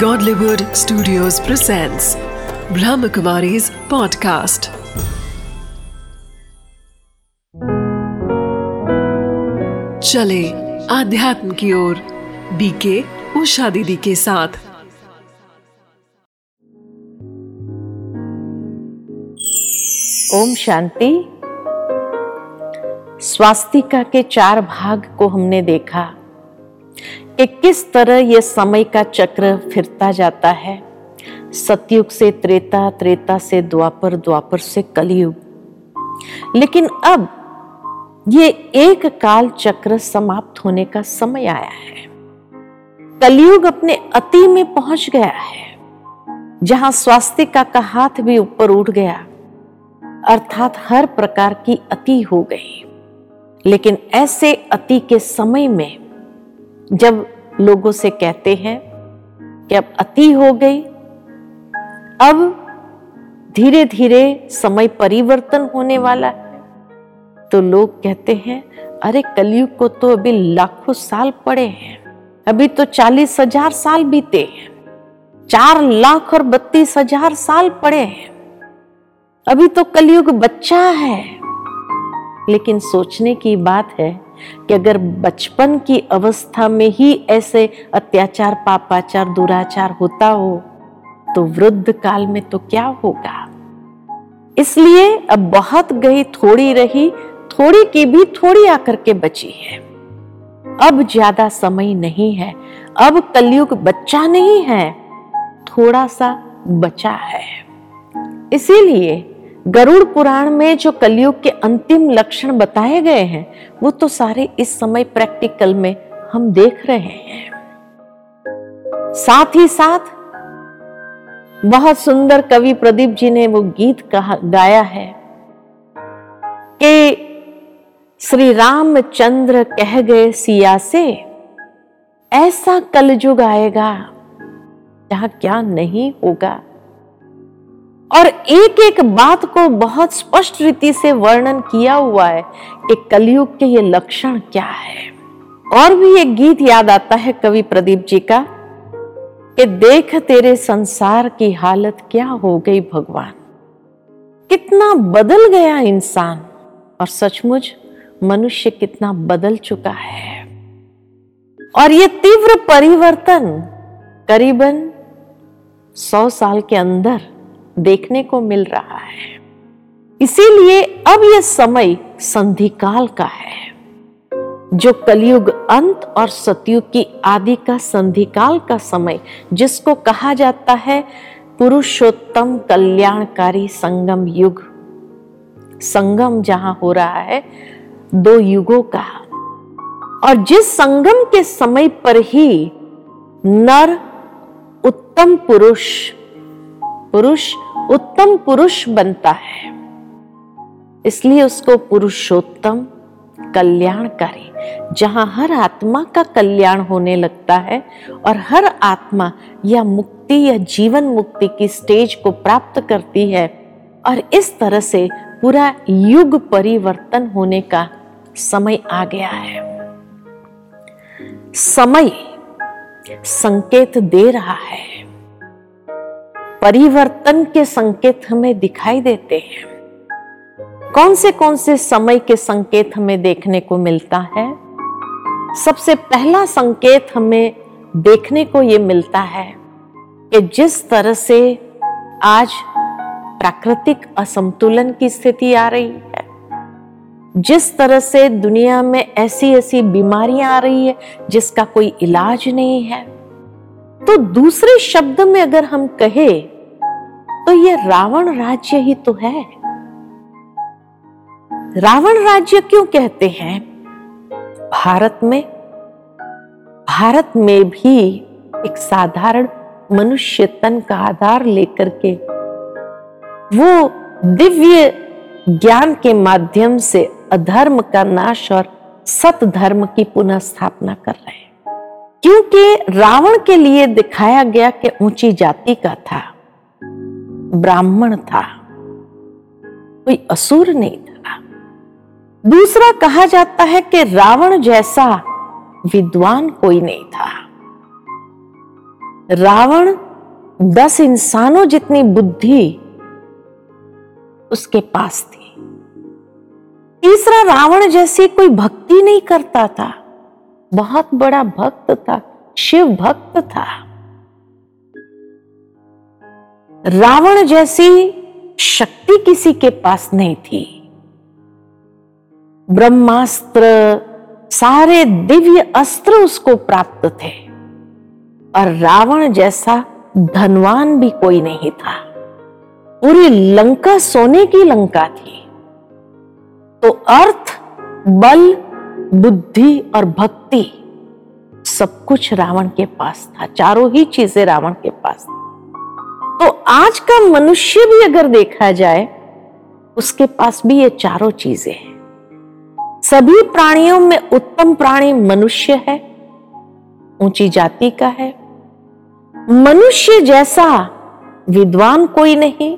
Godlywood Studios presents Brahmakumari's podcast. चले आध्यात्म की ओर बीके उषा दीदी के साथ ओम शांति स्वास्तिका के चार भाग को हमने देखा कि किस तरह यह समय का चक्र फिरता जाता है। सतयुग से त्रेता त्रेता से द्वापर द्वापर से कलयुग। लेकिन अब ये एक काल चक्र समाप्त होने का समय आया है। कलयुग अपने अति में पहुँच गया है, जहाँ स्वास्तिका का हाथ भी ऊपर उठ गया, अर्थात हर प्रकार की अति हो गई। लेकिन ऐसे अति के समय में जब लोगों से कहते हैं कि अब अति हो गई, अब धीरे धीरे समय परिवर्तन होने वाला है। तो लोग कहते हैं, अरे कलयुग को तो अभी लाखों साल पड़े हैं, अभी तो चालीस हज़ार साल बीते हैं, चार लाख और बत्तीस हज़ार साल पड़े हैं, अभी तो कलयुग बच्चा है। लेकिन सोचने की बात है कि अगर बचपन की अवस्था में ही ऐसे अत्याचार, पापाचार, दुराचार होता हो तो वृद्ध काल में तो क्या होगा? इसलिए अब बहुत गई थोड़ी रही, थोड़ी की भी थोड़ी आकर के बची है। अब ज़्यादा समय नहीं है, अब कलयुग बच्चा नहीं है, थोड़ा सा बचा है। इसीलिए गरुड़ पुराण में जो कलयुग के अंतिम लक्षण बताए गए हैं, वो तो सारे इस समय प्रैक्टिकल में हम देख रहे हैं। साथ ही साथ, बहुत सुंदर कवि प्रदीप जी ने वो गीत कहा, गाया है कि श्री रामचंद्र कह गए सिया से, ऐसा कलयुग आएगा जहाँ क्या नहीं होगा। और एक एक बात को बहुत स्पष्ट रीति से वर्णन किया हुआ है कि कलयुग के ये लक्षण क्या है। और भी एक गीत याद आता है कवि प्रदीप जी का कि देख तेरे संसार की हालत क्या हो गई भगवान। कितना बदल गया इंसान और सचमुच मनुष्य कितना बदल चुका है। और ये तीव्र परिवर्तन करीबन सौ साल के अंदर देखने को मिल रहा है। इसीलिए अब यह समय संधिकाल का है, जो कलयुग अंत और सतयुग की आदि का संधिकाल का समय, जिसको कहा जाता है पुरुषोत्तम कल्याणकारी संगम युग। संगम जहाँ हो रहा है, दो युगों का। और जिस संगम के समय पर ही नर उत्तम पुरुष पुरुष उत्तम पुरुष बनता है। इसलिए उसको पुरुषोत्तम कल्याणकारी जहाँ हर आत्मा का कल्याण होने लगता है और हर आत्मा या मुक्ति या जीवन मुक्ति की स्टेज को प्राप्त करती है और इस तरह से पूरा युग परिवर्तन होने का समय आ गया है। समय संकेत दे रहा है। परिवर्तन के संकेत हमें दिखाई देते हैं। कौन से कौन से समय के संकेत हमें देखने को मिलता है? सबसे पहला संकेत हमें देखने को यह मिलता है कि जिस तरह से आज प्राकृतिक असंतुलन की स्थिति आ रही है, जिस तरह से दुनिया में ऐसी ऐसी बीमारियाँ आ रही है, जिसका कोई इलाज नहीं है। तो दूसरे शब्द में अगर हम कहे तो ये रावण राज्य ही तो है। रावण राज्य क्यों कहते हैं? भारत में भारत में भी एक साधारण मनुष्य तन का आधार लेकर के वो दिव्य ज्ञान के माध्यम से अधर्म का नाश और सत धर्म की पुनः स्थापना कर रहे हैं। क्योंकि रावण के लिए दिखाया गया कि ऊँची जाति का था। ब्राह्मण था। कोई असुर नहीं था। दूसरा कहा जाता है कि रावण जैसा विद्वान कोई नहीं था। रावण दस इंसानों जितनी बुद्धि उसके पास थी। तीसरा रावण जैसी कोई भक्ति नहीं करता था। बहुत बड़ा भक्त था, शिव भक्त था। रावण जैसी शक्ति किसी के पास नहीं थी। ब्रह्मास्त्र, सारे दिव्य अस्त्र उसको प्राप्त थे। और रावण जैसा धनवान भी कोई नहीं था। पूरी लंका सोने की लंका थी। तो अर्थ, बल, बुद्धि और भक्ति सब कुछ रावण के पास था। चारों ही चीज़ें रावण के पास थी। आज का मनुष्य भी अगर देखा जाए, उसके पास भी ये चारों चीज़ें हैं। सभी प्राणियों में उत्तम प्राणी मनुष्य है, ऊँची जाति का है। मनुष्य जैसा विद्वान कोई नहीं,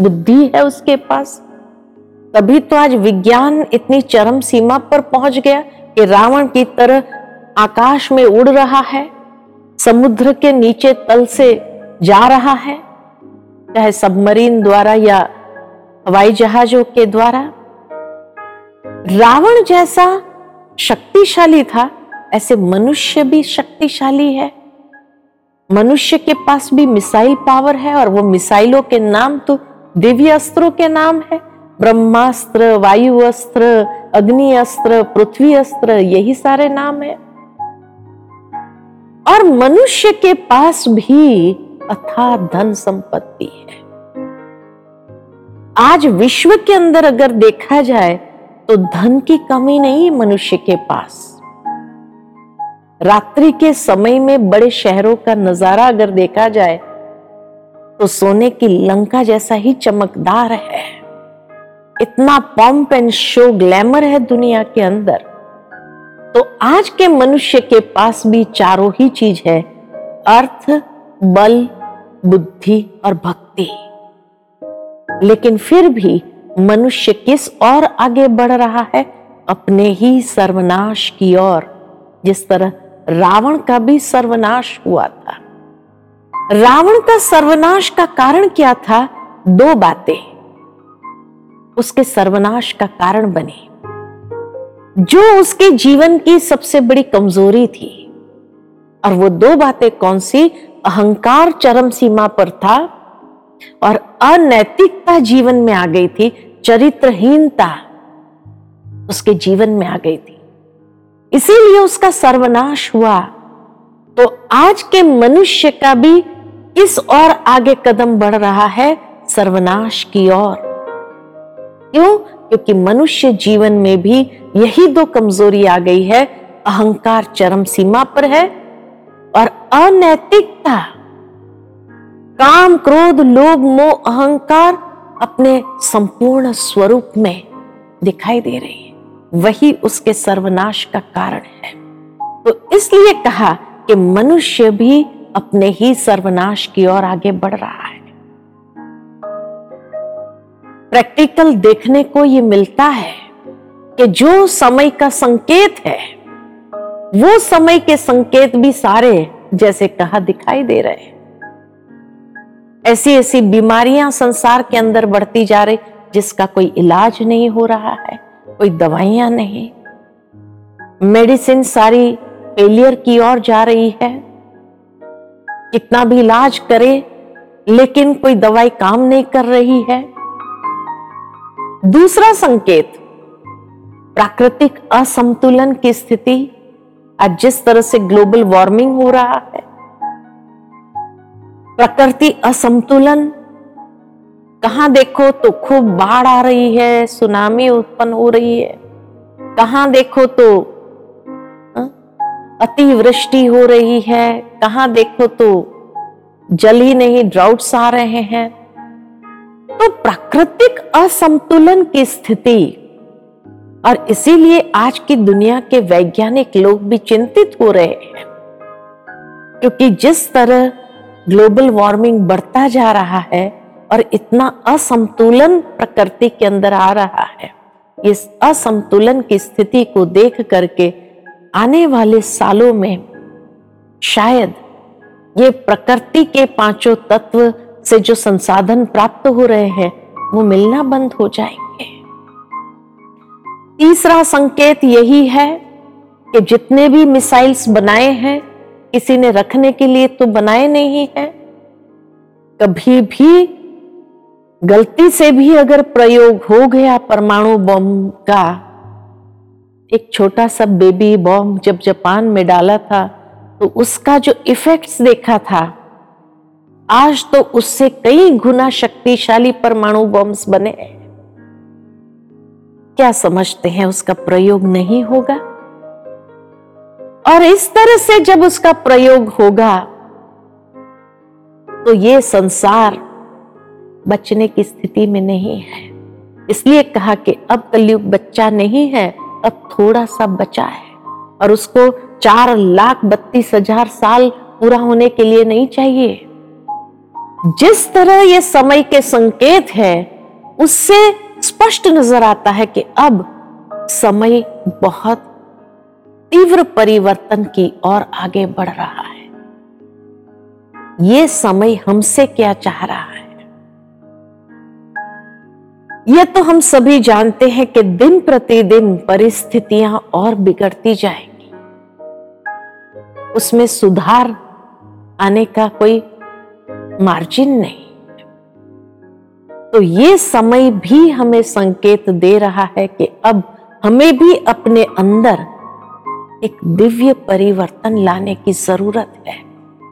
बुद्धि है उसके पास। तभी तो आज विज्ञान इतनी चरम सीमा पर पहुँच गया कि रावण की तरह आकाश में उड़ रहा है, समुद्र के नीचे तल से जा रहा है, चाहे सबमरीन द्वारा या हवाई जहाजों के द्वारा। रावण जैसा शक्तिशाली था, ऐसे मनुष्य भी शक्तिशाली है। मनुष्य के पास भी मिसाइल पावर है और वो मिसाइलों के नाम तो दिव्य अस्त्रों के नाम है। ब्रह्मास्त्र, वायु अस्त्र, अग्नि अस्त्र, पृथ्वी अस्त्र, यही सारे नाम है। और मनुष्य के पास भी अथा धन संपत्ति है। आज विश्व के अंदर अगर देखा जाए तो धन की कमी नहीं मनुष्य के पास। रात्रि के समय में बड़े शहरों का नज़ारा अगर देखा जाए तो सोने की लंका जैसा ही चमकदार है। इतना पॉम्प एंड शो ग्लैमर है दुनिया के अंदर। तो आज के मनुष्य के पास भी चारों ही चीज़ है, अर्थ, बल बुद्धि और भक्ति। लेकिन फिर भी मनुष्य किस और आगे बढ़ रहा है? अपने ही सर्वनाश की ओर, जिस तरह रावण का भी सर्वनाश हुआ था। रावण का सर्वनाश का कारण क्या था? दो बातें। उसके सर्वनाश का कारण बने। जो उसके जीवन की सबसे बड़ी कमज़ोरी थी। और वो दो बातें कौन सी? अहंकार चरम सीमा पर था और अनैतिकता जीवन में आ गई थी, चरित्रहीनता उसके जीवन में आ गई थी। इसीलिए उसका सर्वनाश हुआ। तो आज के मनुष्य का भी इस और आगे कदम बढ़ रहा है सर्वनाश की ओर। क्यों? क्योंकि मनुष्य जीवन में भी यही दो कमज़ोरी आ गई है, अहंकार चरम सीमा पर है और अनैतिकता। काम, क्रोध, लोभ, मोह, अहंकार अपने संपूर्ण स्वरूप में दिखाई दे रही है। वही उसके सर्वनाश का कारण है। तो इसलिए कहा कि मनुष्य भी अपने ही सर्वनाश की ओर आगे बढ़ रहा है। प्रैक्टिकल देखने को ये मिलता है कि जो समय का संकेत है, वो समय के संकेत भी सारे जैसे कहा दिखाई दे रहे ऐसी ऐसी बीमारियाँ संसार के अंदर बढ़ती जा रही, जिसका कोई इलाज नहीं हो रहा है, कोई दवाइयाँ नहीं। मेडिसिन सारी फेलियर की ओर जा रही है। कितना भी इलाज करे, लेकिन कोई दवाई काम नहीं कर रही है। दूसरा संकेत, प्राकृतिक असंतुलन की स्थिति आज जिस तरह से ग्लोबल वार्मिंग हो रहा है, प्रकृति असंतुलन, कहाँ देखो तो खूब बाढ़ आ रही है, सुनामी उत्पन्न हो रही है, कहाँ देखो तो अतिवृष्टि हो रही है, कहाँ देखो तो जल ही नहीं ड्राउट्स आ रहे हैं। तो प्राकृतिक असंतुलन की स्थिति और इसीलिए आज की दुनिया के वैज्ञानिक लोग भी चिंतित हो रहे हैं। क्योंकि जिस तरह ग्लोबल वार्मिंग बढ़ता जा रहा है और इतना असंतुलन प्रकृति के अंदर आ रहा है, इस असंतुलन की स्थिति को देख करके आने वाले सालों में शायद ये प्रकृति के पाँचों तत्व से जो संसाधन प्राप्त हो रहे हैं, वो मिलना बंद हो जाएँगे। तीसरा संकेत यही है कि जितने भी मिसाइल्स बनाए हैं, किसी ने रखने के लिए तो बनाए नहीं है। कभी भी गलती से भी अगर प्रयोग हो गया परमाणु बम का, एक छोटा सा बेबी बॉम्ब जब जापान में डाला था तो उसका जो इफेक्ट्स देखा था, आज तो उससे कई गुना शक्तिशाली परमाणु बॉम्ब्स बने क्या समझते हैं उसका प्रयोग नहीं होगा? और इस तरह से जब उसका प्रयोग होगा तो ये संसार बचने की स्थिति में नहीं है। इसलिए कहा कि अब कलयुग बच्चा नहीं है, अब थोड़ा सा बचा है। और उसको चार लाख बत्तीस हज़ार साल पूरा होने के लिए नहीं चाहिए। जिस तरह ये समय के संकेत है, उससे स्पष्ट नज़र आता है कि अब समय बहुत तीव्र परिवर्तन की ओर आगे बढ़ रहा है। ये समय हमसे क्या चाह रहा है? यह तो हम सभी जानते हैं कि दिन प्रतिदिन परिस्थितियाँ और बिगड़ती जाएँगी। उसमें सुधार आने का कोई मार्जिन नहीं। तो ये समय भी हमें संकेत दे रहा है कि अब हमें भी अपने अंदर एक दिव्य परिवर्तन लाने की ज़रूरत है।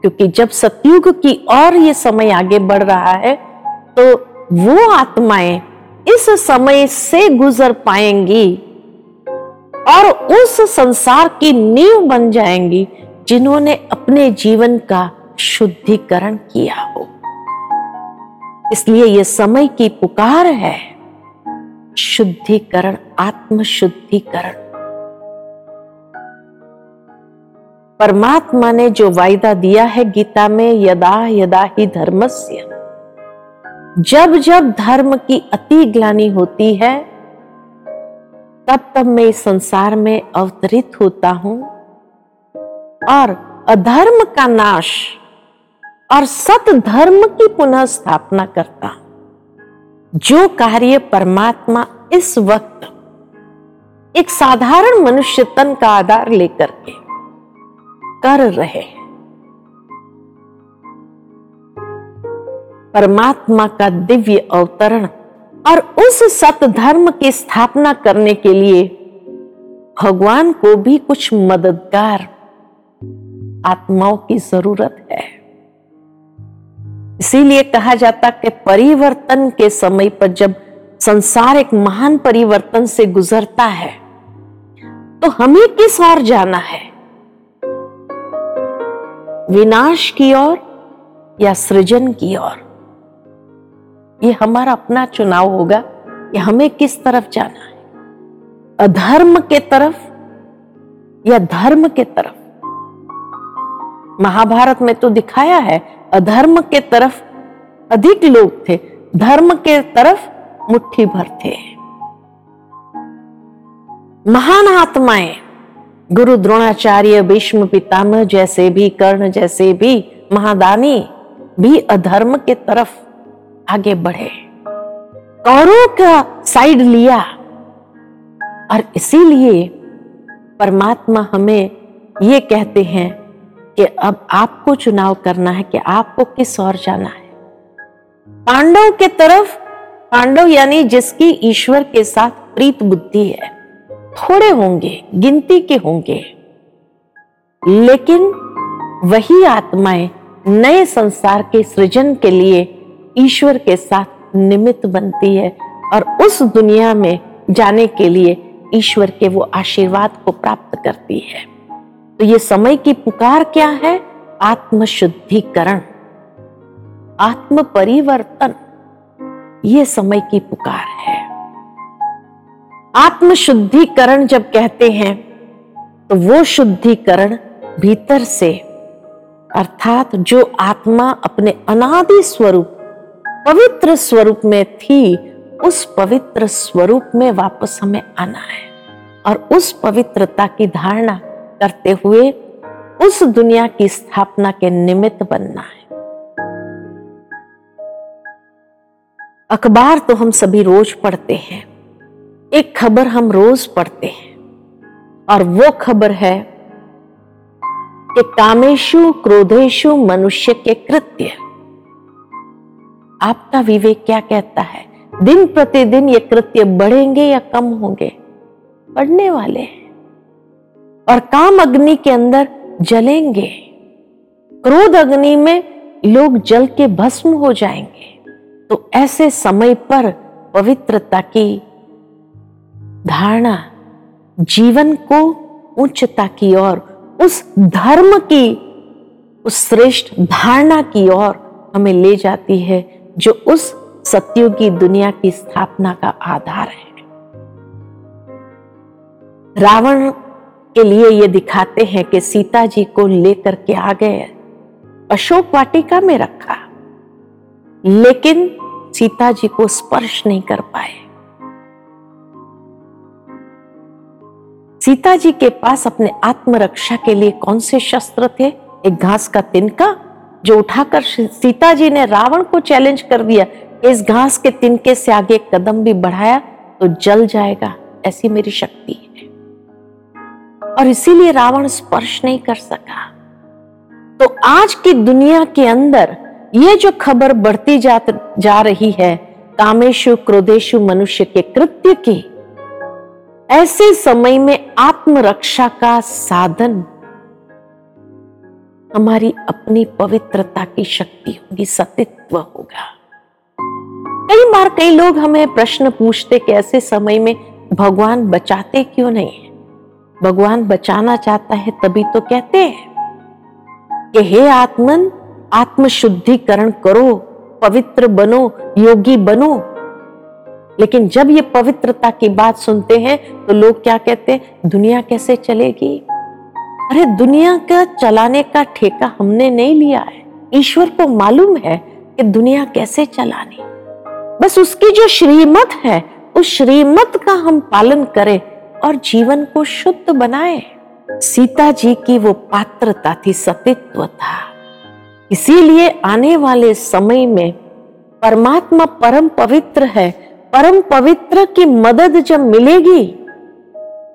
क्योंकि जब सतयुग की और ये समय आगे बढ़ रहा है तो वो आत्माएँ इस समय से गुजर पाएँगी और उस संसार की नींव बन जाएँगी जिन्होंने अपने जीवन का शुद्धिकरण किया हो। इसलिए यह समय की पुकार है। शुद्धिकरण आत्म शुद्धिकरण परमात्मा ने जो वायदा दिया है गीता में, यदा यदा ही धर्मस्य। जब जब धर्म की अति ग्लानी होती है, तब तब मैं इस संसार में अवतरित होता हूँ। और अधर्म का नाश और सत धर्म की पुनः स्थापना करता। जो कार्य परमात्मा इस वक्त एक साधारण मनुष्य तन का आधार लेकर के कर रहे परमात्मा का दिव्य अवतरण और उस सत धर्म की स्थापना करने के लिए भगवान को भी कुछ मददगार आत्माओं की ज़रूरत इसीलिए कहा जाता कि परिवर्तन के समय पर जब संसार एक महान परिवर्तन से गुजरता है तो हमें किस ओर जाना है? विनाश की ओर या सृजन की ओर? ये हमारा अपना चुनाव होगा कि हमें किस तरफ़ जाना है। अधर्म के तरफ़ या धर्म के तरफ़? महाभारत में तो दिखाया है, अधर्म के तरफ़ अधिक लोग थे, धर्म के तरफ़ मुट्ठी भर थे। महान आत्माएँ, गुरु द्रोणाचार्य, भीष्म पितामह जैसे भी, कर्ण जैसे भी, महादानी भी अधर्म के तरफ़ आगे बढ़े। कौरों का साइड लिया, और इसीलिए परमात्मा हमें ये कहते हैं कि अब आपको चुनाव करना है कि आपको किस ओर जाना है। पांडव के तरफ़, पांडव यानी जिसकी ईश्वर के साथ प्रीत बुद्धि है, थोड़े होंगे, गिनती के होंगे। लेकिन वही आत्माएँ नए संसार के सृजन के लिए ईश्वर के साथ निमित्त बनती है और उस दुनिया में जाने के लिए ईश्वर के वो आशीर्वाद को प्राप्त करती है। तो ये समय की पुकार क्या है? आत्म शुद्धिकरण आत्म परिवर्तन ये समय की पुकार है। आत्म शुद्धिकरण जब कहते हैं तो वो शुद्धिकरण भीतर से, अर्थात जो आत्मा अपने अनादि स्वरूप, पवित्र स्वरूप में थी, उस पवित्र स्वरूप में वापस हमें आना है। और उस पवित्रता की धारणा करते हुए उस दुनिया की स्थापना के निमित्त बनना है। अखबार तो हम सभी रोज पढ़ते हैं, एक खबर हम रोज पढ़ते हैं, और वो खबर है कि कामेशु क्रोधेशु मनुष्य के कृत्य। आपका विवेक क्या कहता है? दिन प्रतिदिन ये कृत्य बढ़ेंगे या कम होंगे? बढ़ने वाले हैं। और काम अग्नि के अंदर जलेंगे। क्रोध अग्नि में लोग जल के भस्म हो जाएँगे। तो ऐसे समय पर पवित्रता की धारणा, जीवन को उच्चता की ओर, उस धर्म की, उस श्रेष्ठ धारणा की ओर हमें ले जाती है, जो उस सत्युगी दुनिया की स्थापना का आधार है। रावण के लिए ये दिखाते हैं कि सीता जी को लेकर के आ गए अशोक वाटिका में रखा। लेकिन सीता जी को स्पर्श नहीं कर पाए। सीता जी के पास अपने आत्मरक्षा के लिए कौन से शस्त्र थे? एक घास का तिनका, जो उठाकर सीता जी ने रावण को चैलेंज कर दिया। इस घास के तिनके से आगे कदम भी बढ़ाया तो जल जाएगा, ऐसी मेरी शक्ति है। और इसीलिए रावण स्पर्श नहीं कर सका। तो आज की दुनिया के अंदर ये जो खबर बढ़ती जा, जा रही है कामेशु क्रोधेशु मनुष्य के कृत्य की ऐसे समय में आत्मरक्षा का साधन हमारी अपनी पवित्रता की शक्ति होगी सतित्व होगा। कई बार कई लोग हमें प्रश्न पूछते कि ऐसे समय में भगवान बचाते क्यों नहीं भगवान बचाना चाहता है तभी तो कहते हैं कि हे आत्मन, आत्मशुद्धिकरण करो, पवित्र बनो, योगी बनो। लेकिन जब ये पवित्रता की बात सुनते हैं तो लोग क्या कहते हैं, दुनिया कैसे चलेगी? अरे, दुनिया का चलाने का ठेका हमने नहीं लिया है। ईश्वर को मालूम है कि दुनिया कैसे चलानी। बस उसकी जो श्रीमत है, उस श्रीमत का हम पालन करें। और जीवन को शुद्ध बनाए। सीता जी की वो पात्रता थी सतित्व था। इसीलिए आने वाले समय में परमात्मा परम पवित्र है। परम पवित्र की मदद जब मिलेगी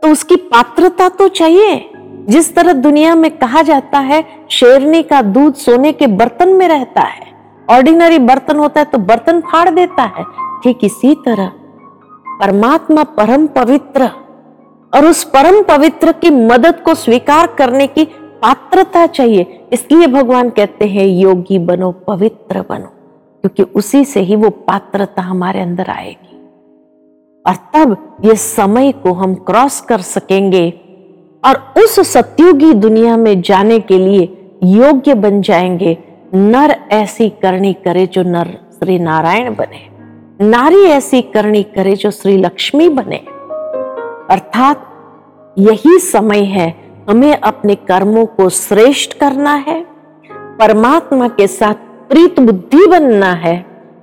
तो उसकी पात्रता तो चाहिए। जिस तरह दुनिया में कहा जाता है, शेरनी का दूध सोने के बर्तन में रहता है। ऑर्डिनरी बर्तन होता है तो बर्तन फाड़ देता है। ठीक इसी तरह परमात्मा परम पवित्र और उस परम पवित्र की मदद को स्वीकार करने की पात्रता चाहिए। इसलिए भगवान कहते हैं, योगी बनो, पवित्र बनो, क्योंकि उसी से ही वो पात्रता हमारे अंदर आएगी। और तब ये समय को हम क्रॉस कर सकेंगे और उस सत्युगी दुनिया में जाने के लिए योग्य बन जाएँगे। नर ऐसी करनी करे जो नर श्री नारायण बने। नारी ऐसी करनी करे जो श्री लक्ष्मी बने। अर्थात यही समय है, हमें अपने कर्मों को श्रेष्ठ करना है, परमात्मा के साथ प्रीत बुद्धि बनना है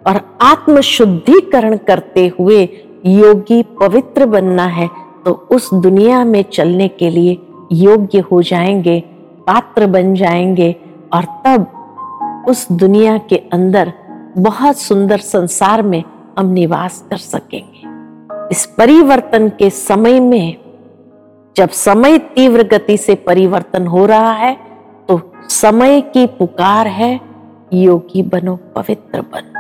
और आत्म शुद्धिकरण करते हुए योगी पवित्र बनना है तो उस दुनिया में चलने के लिए योग्य हो जाएँगे, पात्र बन जाएँगे और तब उस दुनिया के अंदर बहुत सुंदर संसार में हम निवास कर सकेंगे। इस परिवर्तन के समय में जब समय तीव्र गति से परिवर्तन हो रहा है तो समय की पुकार है, योगी बनो, पवित्र बनो।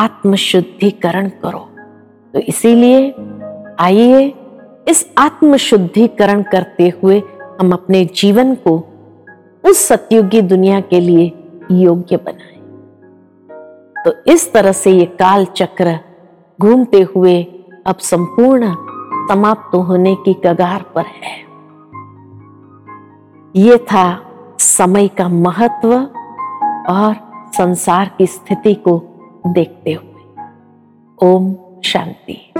आत्मशुद्धिकरण करो। तो इसीलिए आइए, इस आत्म शुद्धिकरण करते हुए हम अपने जीवन को उस सतयुगी दुनिया के लिए योग्य बनाएँ। तो इस तरह से ये काल चक्र घूमते हुए अब संपूर्ण समाप्त होने की कगार पर है। ये था समय का महत्व और संसार की स्थिति को देखते हुए। ओम शांति।